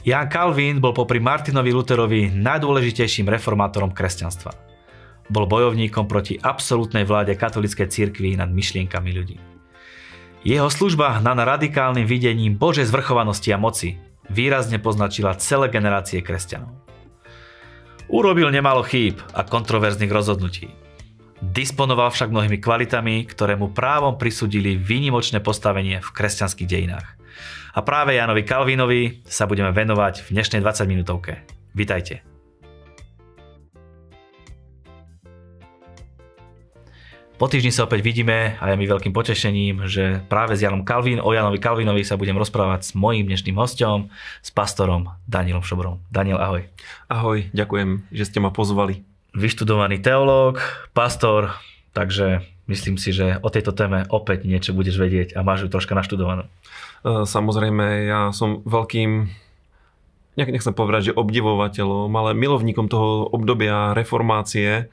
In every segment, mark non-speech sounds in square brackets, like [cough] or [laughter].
Jan Calvin bol popri Martinovi Lutherovi najdôležitejším reformátorom kresťanstva. Bol bojovníkom proti absolútnej vláde katolíckej cirkvi nad myšlienkami ľudí. Jeho služba na radikálnym videním Božej zvrchovanosti a moci výrazne poznačila celé generácie kresťanov. Urobil nemalo chýb a kontroverzných rozhodnutí. Disponoval však mnohými kvalitami, ktoré mu právom prisudili výnimočné postavenie v kresťanských dejinách. A práve Janovi Kalvinovi sa budeme venovať v dnešnej 20 minútovke. Vítajte. Po týždni sa opäť vidíme a je mi veľkým potešením, že práve s Janom Kalvín, o Janovi Kalvinovi sa budem rozprávať s mojím dnešným hostom, s pastorom Danielom Šobrom. Daniel, ahoj. Ahoj, ďakujem, že ste ma pozvali. Vyštudovaný teológ, pastor, takže myslím si, že o tejto téme opäť niečo budeš vedieť a máš ju troška naštudovanú. E, samozrejme, ja som veľkým nechcem povedať, že obdivovateľom, ale milovníkom toho obdobia reformácie,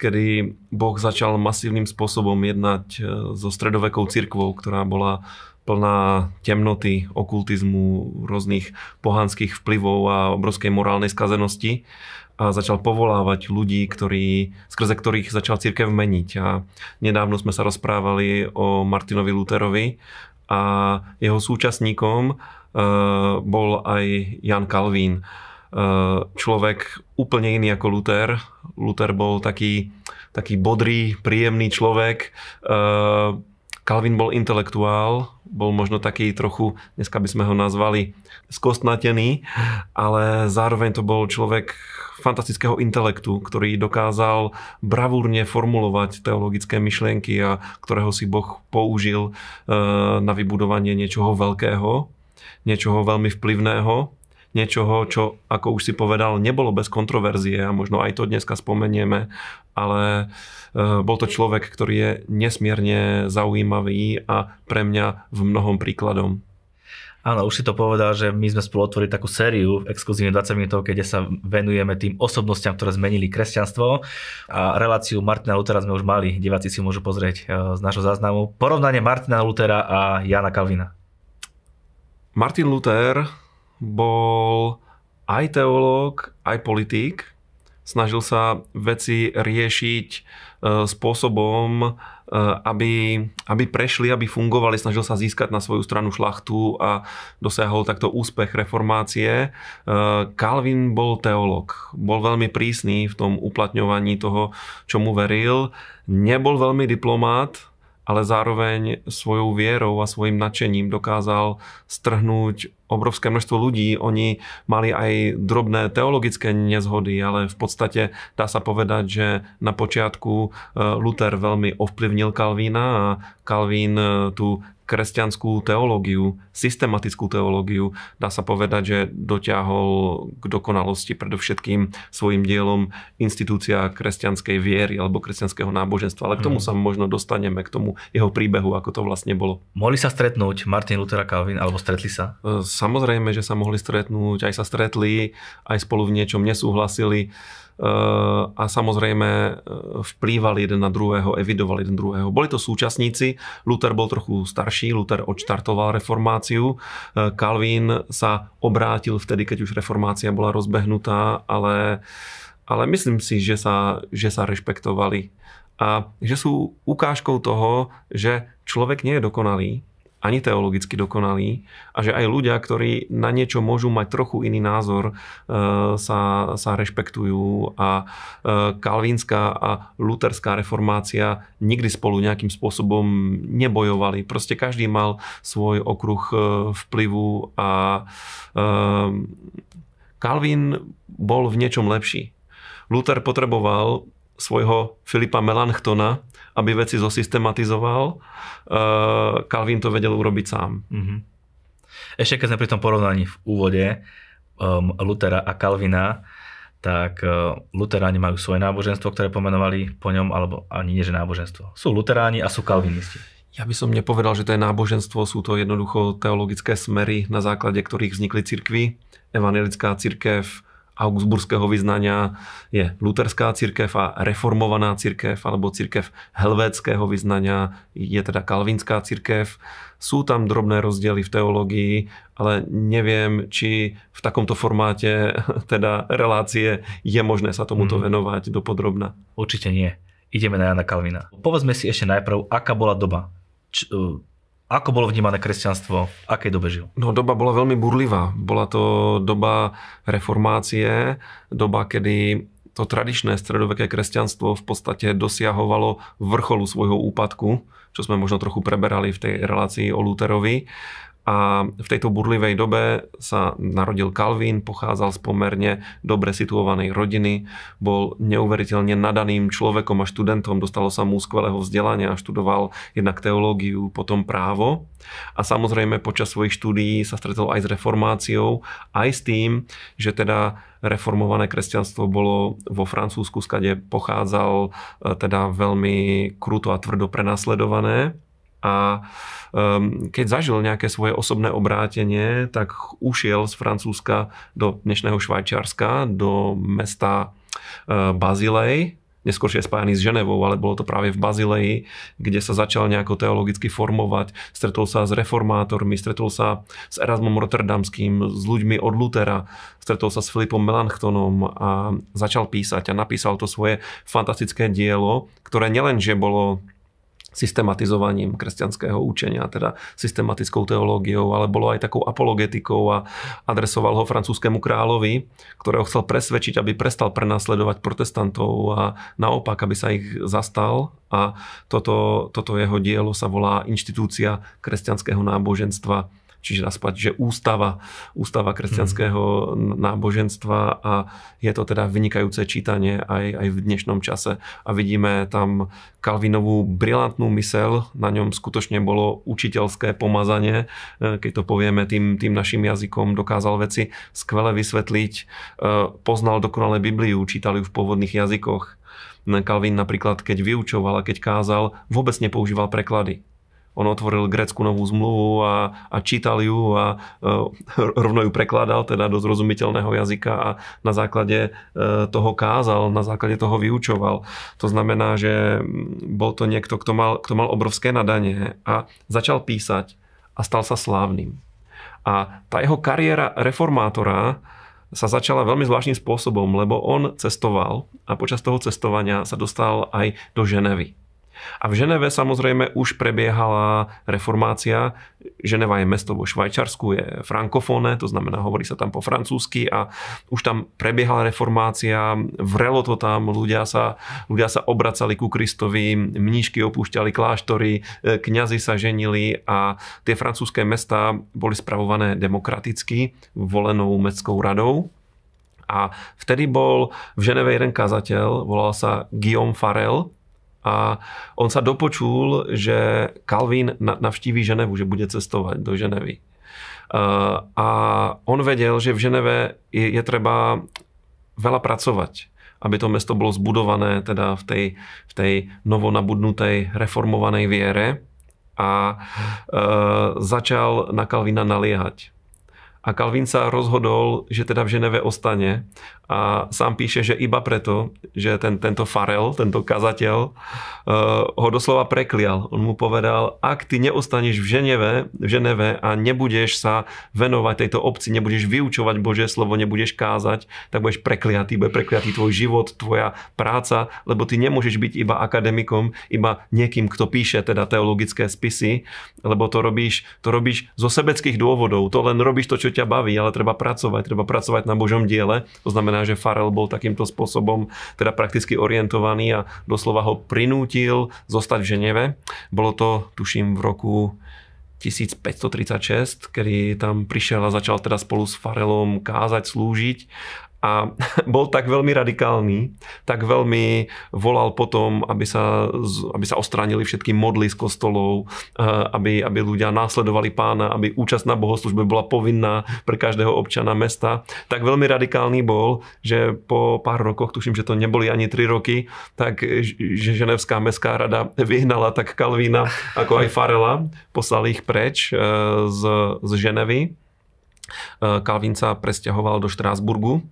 kedy Boh začal masívnym spôsobom jednať e, so stredovekou cirkvou, ktorá bola plná temnoty, okultizmu, rôznych pohanských vplyvov a obrovskej morálnej skazenosti a začal povolávať ľudí, ktorí, skrze ktorých začal církev meniť. A nedávno sme sa rozprávali o Martinovi Luterovi a jeho súčasníkom e, bol aj Jan Kalvín. E, človek úplne iný ako Luther. Luther bol taký, taký bodrý, príjemný človek. Kalvin e, bol intelektuál, bol možno taký trochu, dneska by sme ho nazvali skostnatený, ale zároveň to bol človek fantastického intelektu, ktorý dokázal bravúrne formulovať teologické myšlienky a ktorého si Boh použil e, na vybudovanie niečoho veľkého, niečoho veľmi vplyvného, niečoho, čo, ako už si povedal, nebolo bez kontroverzie a možno aj to dneska spomenieme, ale e, bol to človek, ktorý je nesmierne zaujímavý a pre mňa v mnohom príkladom. Áno, už si to povedal, že my sme spolu otvorili takú sériu exkluzívne 20 minútov, kde sa venujeme tým osobnostiam, ktoré zmenili kresťanstvo. A reláciu Martina Lutera sme už mali, diváci si môžu pozrieť e, z nášho záznamu. Porovnanie Martina Lutera a Jana Kalvina. Martin Luther bol aj teológ, aj politík. Snažil sa veci riešiť e, spôsobom, Eh, aby, aby prešli, aby fungovali, snažil sa získať na svoju stranu šlachtu a dosiahol takto úspech reformácie. Eh, Calvin bol teológ, bol veľmi prísny v tom uplatňovaní toho, čo mu veril. Nebol veľmi diplomát, ale zároveň svojou vierou a svojim nadšením dokázal strhnúť obrovské množstvo ľudí. Oni mali aj drobné teologické nezhody, ale v podstate dá sa povedať, že na počiatku eh, Luther veľmi ovplyvnil Kalvína a Kalvín eh, tú kresťanskú teológiu, systematickú teológiu, dá sa povedať, že dotiahol k dokonalosti predovšetkým svojim dielom institúcia kresťanskej viery alebo kresťanského náboženstva. Ale k tomu hmm. sa možno dostaneme, k tomu jeho príbehu, ako to vlastne bolo. Mohli sa stretnúť Martin Luther a Calvin, alebo stretli sa? E, samozrejme, že sa mohli stretnúť, aj sa stretli, aj spolu v niečom nesúhlasili a samozrejme e, vplývali jeden na druhého, evidovali jeden druhého. Boli to súčasníci, Luther bol trochu starší, Luther odštartoval reformáciu, Calvin e, sa obrátil vtedy, keď už reformácia bola rozbehnutá, ale, ale myslím si, že sa, že sa rešpektovali a že sú ukážkou toho, že človek nie je dokonalý, ani teologicky dokonalý a že aj ľudia, ktorí na niečo môžu mať trochu iný názor, e, sa, sa rešpektujú a e, kalvínska a luterská reformácia nikdy spolu nejakým spôsobom nebojovali. Proste každý mal svoj okruh e, vplyvu a Kalvín bol v niečom lepší. Luther potreboval svojho Filipa Melanchtona, aby veci zosystematizoval. Calvin to vedel urobiť sám. Mm-hmm. Ešte keď sme pri tom porovnaní v úvode um, Lutera a Kalvina, tak uh, luteráni majú svoje náboženstvo, ktoré pomenovali po ňom, alebo ani nie, že náboženstvo. Sú luteráni a sú kalvinisti. Ja by som nepovedal, že to je náboženstvo, sú to jednoducho teologické smery, na základe ktorých vznikli cirkvy. Evangelická cirkev augsburského vyznania je luterská církev a reformovaná církev alebo církev helvéckého vyznania je teda kalvínská církev. Sú tam drobné rozdiely v teológii, ale neviem, či v takomto formáte [laughs] teda relácie je možné sa tomuto mm. venovať dopodrobna. Určite nie. Ideme na Jana Kalvina. Povedzme si ešte najprv, aká bola doba. Č- ako bolo vnímané kresťanstvo? V akej dobe žil? No doba bola veľmi burlivá. Bola to doba reformácie, doba, kedy to tradičné stredoveké kresťanstvo v podstate dosiahovalo vrcholu svojho úpadku, čo sme možno trochu preberali v tej relácii o Luterovi. A v tejto burlivej dobe sa narodil Kalvín, pochádzal z pomerne dobre situovanej rodiny, bol neuveriteľne nadaným človekom a študentom, dostalo sa mu skvelého vzdelania, študoval jednak teológiu, potom právo. A samozrejme počas svojich štúdií sa stretol aj s reformáciou, aj s tým, že teda reformované kresťanstvo bolo vo Francúzsku, skade pochádzal e, teda veľmi kruto a tvrdo prenasledované a um, keď zažil nejaké svoje osobné obrátenie, tak ušiel z Francúzska do dnešného Švajčiarska, do mesta uh, Bazilej, je spájaný s Ženevou, ale bolo to práve v Bazileji, kde sa začal nejako teologicky formovať. Stretol sa s reformátormi, stretol sa s Erasmom Rotterdamským, s ľuďmi od Lutera, stretol sa s Filipom Melanchtonom a začal písať a napísal to svoje fantastické dielo, ktoré nielenže bolo systematizovaním kresťanského učenia, teda systematickou teológiou, ale bolo aj takou apologetikou a adresoval ho francúzskému kráľovi, ktorého chcel presvedčiť, aby prestal prenasledovať protestantov a naopak, aby sa ich zastal. A toto, toto jeho dielo sa volá Inštitúcia kresťanského náboženstva čiže naspať, že ústava, ústava kresťanského náboženstva a je to teda vynikajúce čítanie aj, aj v dnešnom čase. A vidíme tam Kalvinovú brilantnú mysel, na ňom skutočne bolo učiteľské pomazanie, e, keď to povieme tým, tým našim jazykom, dokázal veci skvele vysvetliť, e, poznal dokonale Bibliu, čítal ju v pôvodných jazykoch. Kalvin napríklad, keď vyučoval a keď kázal, vôbec nepoužíval preklady on otvoril grécku novú zmluvu a, a čítal ju a uh, [laughs] rovno ju prekladal teda do zrozumiteľného jazyka a na základe uh, toho kázal, na základe toho vyučoval. To znamená, že bol to niekto, kto mal, kto mal obrovské nadanie a začal písať a stal sa slávnym. A tá jeho kariéra reformátora sa začala veľmi zvláštnym spôsobom, lebo on cestoval a počas toho cestovania sa dostal aj do Ženevy. A v Ženeve samozrejme už prebiehala reformácia. Ženeva je mesto vo Švajčarsku, je frankofónne, to znamená, hovorí sa tam po francúzsky a už tam prebiehala reformácia, vrelo to tam, ľudia sa, ľudia sa obracali ku Kristovi, mníšky opúšťali kláštory, e, kňazi sa ženili a tie francúzske mesta boli spravované demokraticky, volenou mestskou radou. A vtedy bol v Ženeve jeden kazateľ, volal sa Guillaume Farel, a on sa dopočul, že Calvin navštíví Ženevu, že bude cestovať do Ženevy. A on vedel, že v Ženeve je, je treba veľa pracovať, aby to mesto bolo zbudované teda v tej, v tej novonabudnutej reformovanej viere a e, začal na Kalvina naliehať. A Kalvin sa rozhodol, že teda v Ženeve ostane a sám píše, že iba preto, že ten, tento Farel, tento kazateľ, uh, ho doslova preklial. On mu povedal, ak ty neostaneš v Ženeve, v Ženeve a nebudeš sa venovať tejto obci, nebudeš vyučovať Božie slovo, nebudeš kázať, tak budeš prekliatý, bude prekliatý tvoj život, tvoja práca, lebo ty nemôžeš byť iba akademikom, iba niekým, kto píše teda teologické spisy, lebo to robíš, to robíš zo sebeckých dôvodov, to len robíš to, čo ťa baví, ale treba pracovať, treba pracovať na Božom diele. To znamená, že Farel bol takýmto spôsobom teda prakticky orientovaný a doslova ho prinútil zostať v Ženeve. Bolo to, tuším, v roku 1536, kedy tam prišiel a začal teda spolu s Farelom kázať, slúžiť a [laughs] bol tak veľmi radikálny, tak veľmi volal potom, aby sa, aby sa ostránili všetky modly z kostolov, eh, aby, aby ľudia následovali pána, aby účasť na bohoslužbe bola povinná pre každého občana mesta. Tak veľmi radikálny bol, že po pár rokoch, tuším, že to neboli ani tri roky, tak že Ženevská mestská rada [laughs] vyhnala tak Kalvína ako aj Farela, poslali ich preč eh, z, z Ženevy. Kalvín eh, sa presťahoval do Štrásburgu,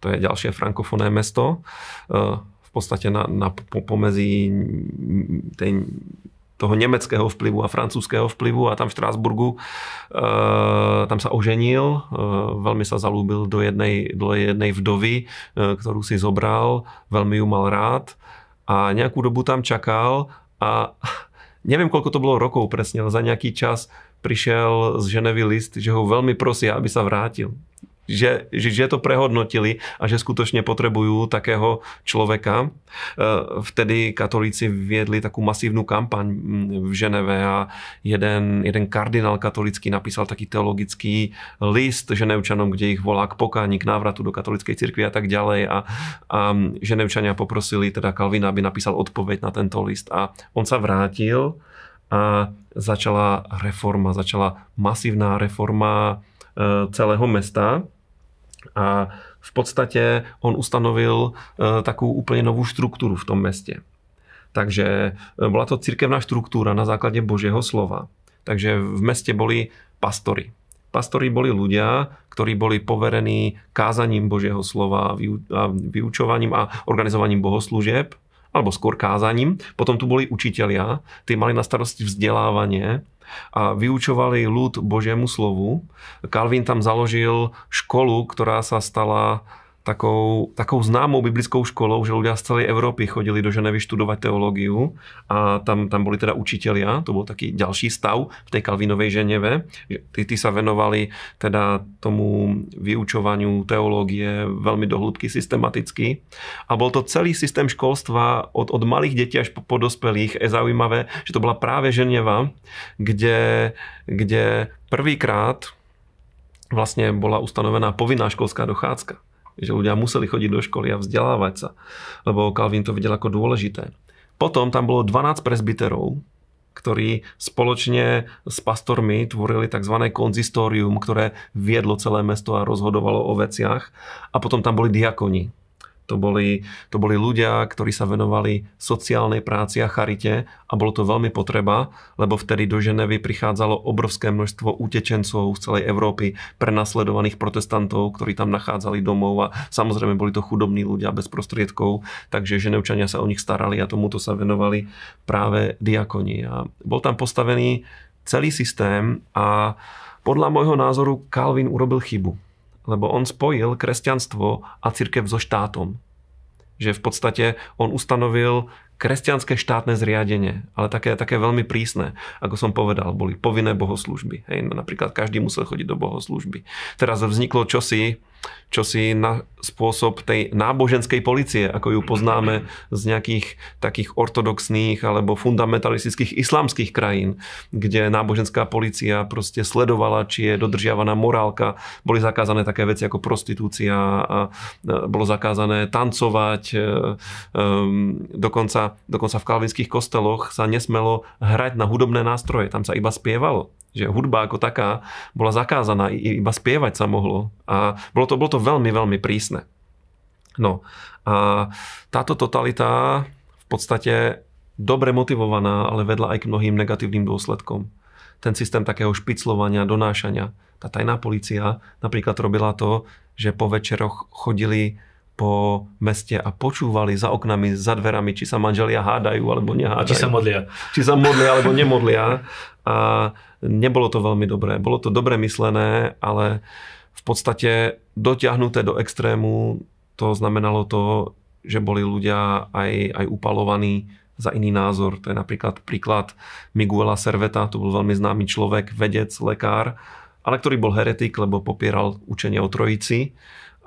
to je ďalšie frankofoné mesto, v podstate na, na pomezí tej toho nemeckého vplyvu a francúzského vplyvu a tam v Štrásburgu e, tam sa oženil, e, veľmi sa zalúbil do jednej, do jednej vdovy, e, ktorú si zobral, veľmi ju mal rád a nejakú dobu tam čakal a [laughs] neviem, koľko to bolo rokov presne, ale za nejaký čas prišiel z Ženevy list, že ho veľmi prosia, aby sa vrátil že, že, že to prehodnotili a že skutočne potrebujú takého človeka. E, vtedy katolíci viedli takú masívnu kampaň v Ženeve a jeden, jeden kardinál katolický napísal taký teologický list Ženevčanom, kde ich volá k pokáni, k návratu do katolíckej cirkvi a tak ďalej a, a Ženevčania poprosili teda Kalvina, aby napísal odpoveď na tento list a on sa vrátil a začala reforma, začala masívna reforma celého mesta a v podstate on ustanovil e, takú úplne novú štruktúru v tom meste. Takže e, bola to cirkevná štruktúra na základe Božieho slova. Takže v meste boli pastory. Pastori boli ľudia, ktorí boli poverení kázaním Božieho slova, a vyučovaním a organizovaním bohoslúžieb, alebo skôr kázaním. Potom tu boli učitelia, tí mali na starosti vzdelávanie a vyučovali ľud Božiemu slovu. Calvin tam založil školu, ktorá sa stala takou, takou známou biblickou školou, že ľudia z celej Európy chodili do Ženevy študovať teológiu a tam, tam boli teda učitelia, to bol taký ďalší stav v tej Kalvinovej Ženeve. Tí, tí sa venovali teda tomu vyučovaniu teológie veľmi dohlubky systematicky a bol to celý systém školstva od, od malých detí až po, po dospelých. Je zaujímavé, že to bola práve Ženeva, kde, kde prvýkrát vlastne bola ustanovená povinná školská dochádzka že ľudia museli chodiť do školy a vzdelávať sa, lebo Calvin to videl ako dôležité. Potom tam bolo 12 presbyterov, ktorí spoločne s pastormi tvorili tzv. konzistórium, ktoré viedlo celé mesto a rozhodovalo o veciach. A potom tam boli diakoni, to boli, to boli ľudia, ktorí sa venovali sociálnej práci a charite a bolo to veľmi potreba, lebo vtedy do Ženevy prichádzalo obrovské množstvo utečencov z celej Európy, prenasledovaných protestantov, ktorí tam nachádzali domov a samozrejme boli to chudobní ľudia bez prostriedkov, takže Ženevčania sa o nich starali a tomuto sa venovali práve diakoni. A bol tam postavený celý systém a podľa môjho názoru Calvin urobil chybu lebo on spojil kresťanstvo a církev so štátom. Že v podstate on ustanovil kresťanské štátne zriadenie, ale také, také veľmi prísne. Ako som povedal, boli povinné bohoslužby. Hej, napríklad každý musel chodiť do bohoslužby. Teraz vzniklo čosi, čosi na spôsob tej náboženskej policie, ako ju poznáme z nejakých takých ortodoxných alebo fundamentalistických islamských krajín, kde náboženská policia proste sledovala, či je dodržiavaná morálka. Boli zakázané také veci ako prostitúcia a bolo zakázané tancovať. E, dokonca, dokonca v kalvinských kosteloch sa nesmelo hrať na hudobné nástroje. Tam sa iba spievalo že hudba ako taká bola zakázaná, iba spievať sa mohlo. A bolo to, bolo to veľmi, veľmi prísne. No a táto totalita v podstate dobre motivovaná, ale vedla aj k mnohým negatívnym dôsledkom. Ten systém takého špiclovania, donášania. Tá tajná policia napríklad robila to, že po večeroch chodili po meste a počúvali za oknami, za dverami, či sa manželia hádajú alebo nehádajú. Či sa modlia. Či sa modlia alebo nemodlia. A nebolo to veľmi dobré. Bolo to dobre myslené, ale v podstate dotiahnuté do extrému to znamenalo to, že boli ľudia aj, aj upalovaní za iný názor. To je napríklad príklad Miguela Serveta, to bol veľmi známy človek, vedec, lekár, ale ktorý bol heretik, lebo popieral učenie o trojici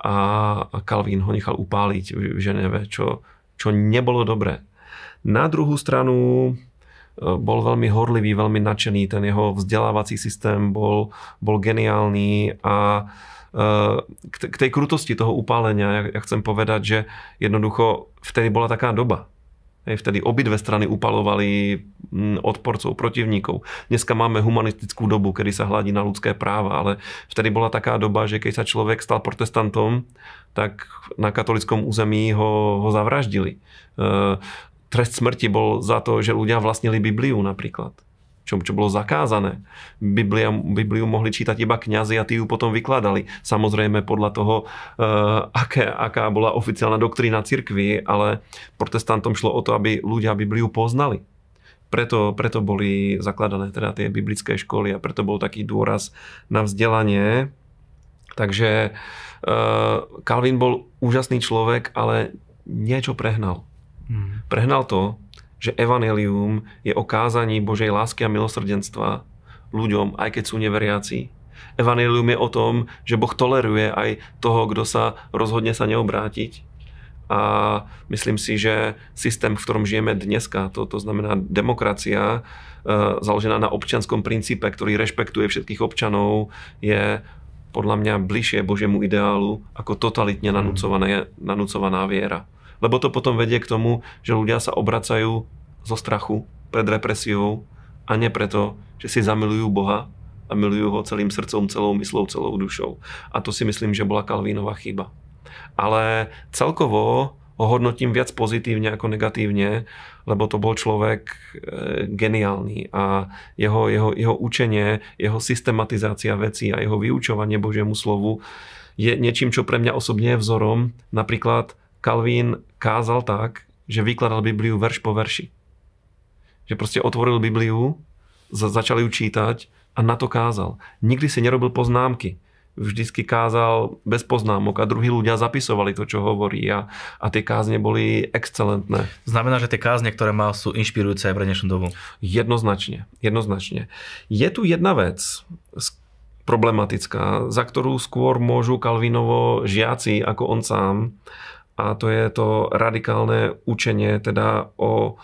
a Calvin ho nechal upáliť v Ženeve, čo, čo nebolo dobré. Na druhú stranu bol veľmi horlivý, veľmi nadšený, ten jeho vzdelávací systém bol, bol geniálny a e, k tej krutosti toho upálenia, ja chcem povedať, že jednoducho vtedy bola taká doba. Vtedy obidve strany upalovali odporcov, protivníkov. Dneska máme humanistickú dobu, kedy sa hľadí na ľudské práva, ale vtedy bola taká doba, že keď sa človek stal protestantom, tak na katolickom území ho, ho zavraždili. E, trest smrti bol za to, že ľudia vlastnili Bibliu napríklad. Čo, čo bolo zakázané. Biblia, Bibliu mohli čítať iba kňazi a tí ju potom vykladali. Samozrejme podľa toho, uh, aké, aká bola oficiálna doktrína cirkvi, ale protestantom šlo o to, aby ľudia Bibliu poznali. Preto, preto boli zakladané teda tie biblické školy a preto bol taký dôraz na vzdelanie. Takže uh, Calvin bol úžasný človek, ale niečo prehnal. Hmm. Prehnal to, že evanelium je o kázaní Božej lásky a milosrdenstva ľuďom, aj keď sú neveriaci. Evanelium je o tom, že Boh toleruje aj toho, kto sa rozhodne sa neobrátiť. A myslím si, že systém, v ktorom žijeme dneska, to, to znamená demokracia, e, založená na občianskom princípe, ktorý rešpektuje všetkých občanov, je podľa mňa bližšie Božiemu ideálu ako totalitne nanúcovaná viera. Lebo to potom vedie k tomu, že ľudia sa obracajú zo strachu pred represiou a nie preto, že si zamilujú Boha a milujú ho celým srdcom, celou myslou, celou dušou. A to si myslím, že bola Kalvínová chyba. Ale celkovo ho hodnotím viac pozitívne ako negatívne, lebo to bol človek e, geniálny a jeho, jeho, jeho učenie, jeho systematizácia vecí a jeho vyučovanie Božiemu slovu je niečím, čo pre mňa osobne je vzorom. Napríklad Kalvín kázal tak, že vykladal Bibliu verš po verši. Že proste otvoril Bibliu, začal ju čítať a na to kázal. Nikdy si nerobil poznámky. Vždycky kázal bez poznámok a druhí ľudia zapisovali to, čo hovorí a, a tie kázne boli excelentné. Znamená, že tie kázne, ktoré mal, sú inšpirujúce aj pre dnešnú dobu? Jednoznačne, jednoznačne. Je tu jedna vec, problematická, za ktorú skôr môžu Kalvinovo žiaci ako on sám a to je to radikálne učenie teda o,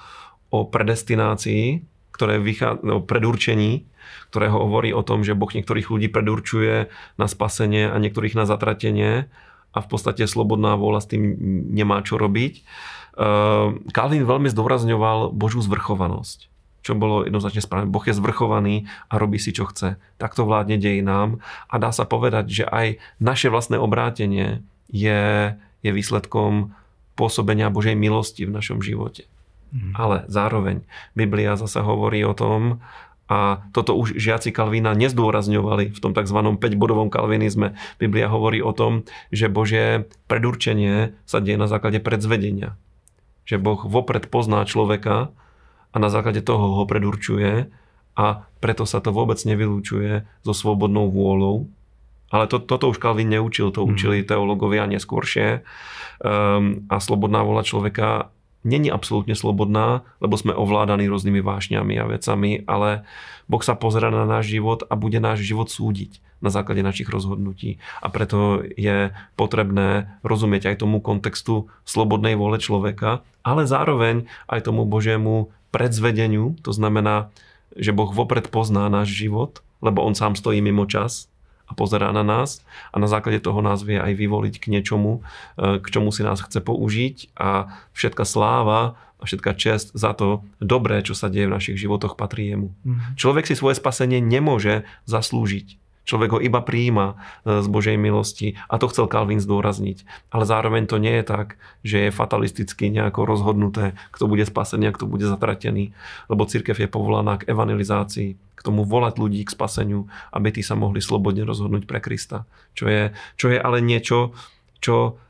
o predestinácii, ktoré vychádza, no, predurčení, ktoré hovorí o tom, že Boh niektorých ľudí predurčuje na spasenie a niektorých na zatratenie a v podstate slobodná vôľa s tým nemá čo robiť. Ehm, Calvin veľmi zdôrazňoval Božú zvrchovanosť čo bolo jednoznačne správne. Boh je zvrchovaný a robí si, čo chce. Takto vládne dejinám a dá sa povedať, že aj naše vlastné obrátenie je je výsledkom pôsobenia Božej milosti v našom živote. Mm. Ale zároveň Biblia zasa hovorí o tom, a toto už žiaci Kalvína nezdôrazňovali v tom tzv. 5-bodovom kalvinizme. Biblia hovorí o tom, že Božie predurčenie sa deje na základe predzvedenia. Že Boh vopred pozná človeka a na základe toho ho predurčuje a preto sa to vôbec nevylúčuje so svobodnou vôľou, ale to, toto už Calvin neučil, to mhm. učili teológovia neskôršie. Um, a slobodná vola človeka není absolútne slobodná, lebo sme ovládaní rôznymi vášňami a vecami, ale Boh sa pozera na náš život a bude náš život súdiť na základe našich rozhodnutí. A preto je potrebné rozumieť aj tomu kontextu slobodnej vole človeka, ale zároveň aj tomu Božiemu predzvedeniu, to znamená, že Boh vopred pozná náš život, lebo on sám stojí mimo čas, a pozerá na nás a na základe toho nás vie aj vyvoliť k niečomu, e, k čomu si nás chce použiť a všetka sláva a všetká čest za to dobré, čo sa deje v našich životoch, patrí jemu. Mm. Človek si svoje spasenie nemôže zaslúžiť. Človek ho iba prijíma e, z Božej milosti a to chcel Calvin zdôrazniť. Ale zároveň to nie je tak, že je fatalisticky nejako rozhodnuté, kto bude spasený a kto bude zatratený. Lebo církev je povolaná k evangelizácii, k tomu volať ľudí k spaseniu, aby tí sa mohli slobodne rozhodnúť pre Krista. Čo je, čo je ale niečo, čo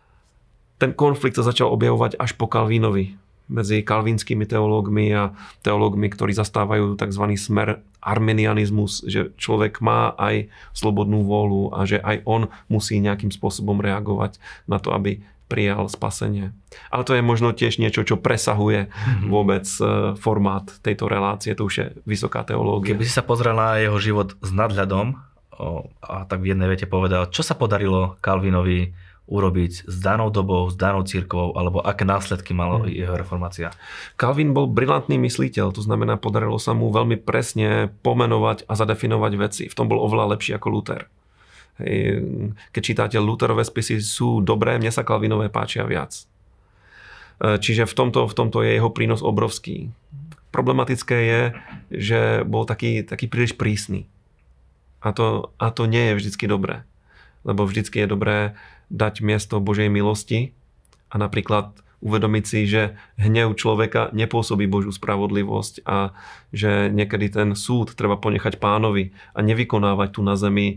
ten konflikt sa začal objavovať až po Kalvínovi medzi kalvinskými teológmi a teológmi, ktorí zastávajú tzv. smer armenianizmus, že človek má aj slobodnú vôľu a že aj on musí nejakým spôsobom reagovať na to, aby prijal spasenie. Ale to je možno tiež niečo, čo presahuje mm-hmm. vôbec e, formát tejto relácie, to už je vysoká teológia. Keby si sa pozrel na jeho život s nadhľadom a tak v jednej vete povedal, čo sa podarilo Kalvinovi urobiť s danou dobou, s danou církvou, alebo aké následky mala hmm. jeho reformácia? Calvin bol brilantný mysliteľ, to znamená, podarilo sa mu veľmi presne pomenovať a zadefinovať veci. V tom bol oveľa lepší ako Luther. Hej, keď čítate Lutherové spisy, sú dobré, mne sa Calvinové páčia viac. E, čiže v tomto, v tomto je jeho prínos obrovský. Problematické je, že bol taký, taký príliš prísny. A to, a to nie je vždycky dobré. Lebo vždycky je dobré dať miesto Božej milosti a napríklad uvedomiť si, že hnev človeka nepôsobí Božiu spravodlivosť a že niekedy ten súd treba ponechať pánovi a nevykonávať tu na zemi e,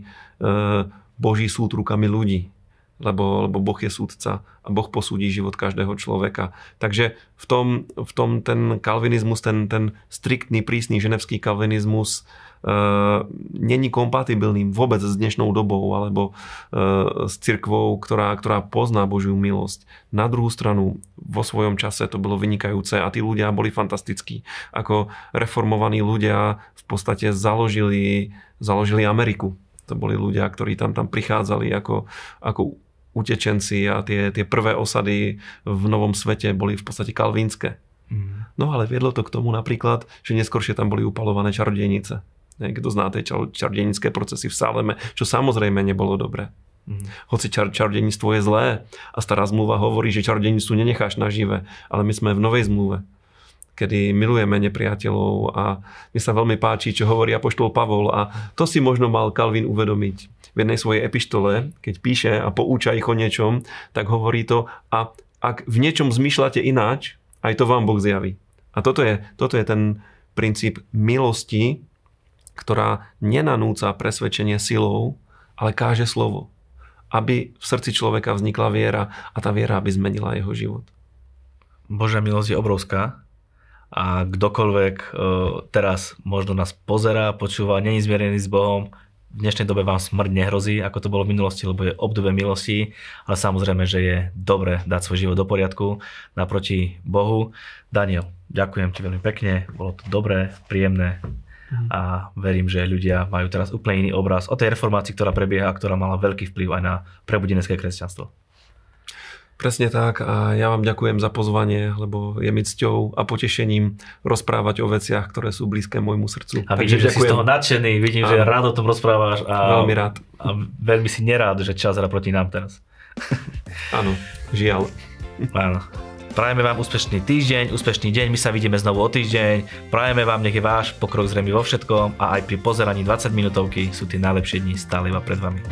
Boží súd rukami ľudí lebo, lebo Boh je súdca a Boh posúdi život každého človeka. Takže v tom, v tom ten kalvinizmus, ten, ten striktný, prísny ženevský kalvinizmus e, není kompatibilný vôbec s dnešnou dobou alebo e, s cirkvou, ktorá, ktorá pozná Božiu milosť. Na druhú stranu, vo svojom čase to bolo vynikajúce a tí ľudia boli fantastickí. Ako reformovaní ľudia v podstate založili, založili Ameriku. To boli ľudia, ktorí tam, tam prichádzali ako, ako utečenci a tie, tie prvé osady v Novom svete boli v podstate kalvínske. Mm. No ale viedlo to k tomu napríklad, že neskôršie tam boli upalované čarodejnice. Kto zná tie čarodejnické procesy v Saleme, čo samozrejme nebolo dobré. Mm. Hoci čar, čarodejníctvo je zlé a stará zmluva hovorí, že čarodejníctvo nenecháš nažive, ale my sme v novej zmluve kedy milujeme nepriateľov a mi sa veľmi páči, čo hovorí Apoštol Pavol a to si možno mal Kalvin uvedomiť v jednej svojej epištole, keď píše a pouča ich o niečom, tak hovorí to a ak v niečom zmýšľate ináč, aj to vám Boh zjaví. A toto je, toto je ten princíp milosti, ktorá nenanúca presvedčenie silou, ale káže slovo. Aby v srdci človeka vznikla viera a tá viera aby zmenila jeho život. Božia milosť je obrovská a kdokoľvek e, teraz možno nás pozera, počúva, není zmierený s Bohom, v dnešnej dobe vám smrť nehrozí, ako to bolo v minulosti, lebo je obdobie milosti, ale samozrejme, že je dobre dať svoj život do poriadku naproti Bohu. Daniel, ďakujem ti veľmi pekne, bolo to dobré, príjemné a verím, že ľudia majú teraz úplne iný obraz o tej reformácii, ktorá prebieha a ktorá mala veľký vplyv aj na prebudenecké kresťanstvo. Presne tak a ja vám ďakujem za pozvanie, lebo je mi cťou a potešením rozprávať o veciach, ktoré sú blízke môjmu srdcu. A vidím, Takže že ďakujem. si z toho nadšený, vidím, a, že rád o tom rozprávaš. A, veľmi rád. A veľmi si nerád, že čas hra proti nám teraz. [laughs] Áno, žiaľ. Áno. Prajeme vám úspešný týždeň, úspešný deň, my sa vidíme znovu o týždeň. Prajeme vám, nech je váš pokrok zrejmy vo všetkom a aj pri pozeraní 20 minútovky sú tie najlepšie dni stále iba pred vami.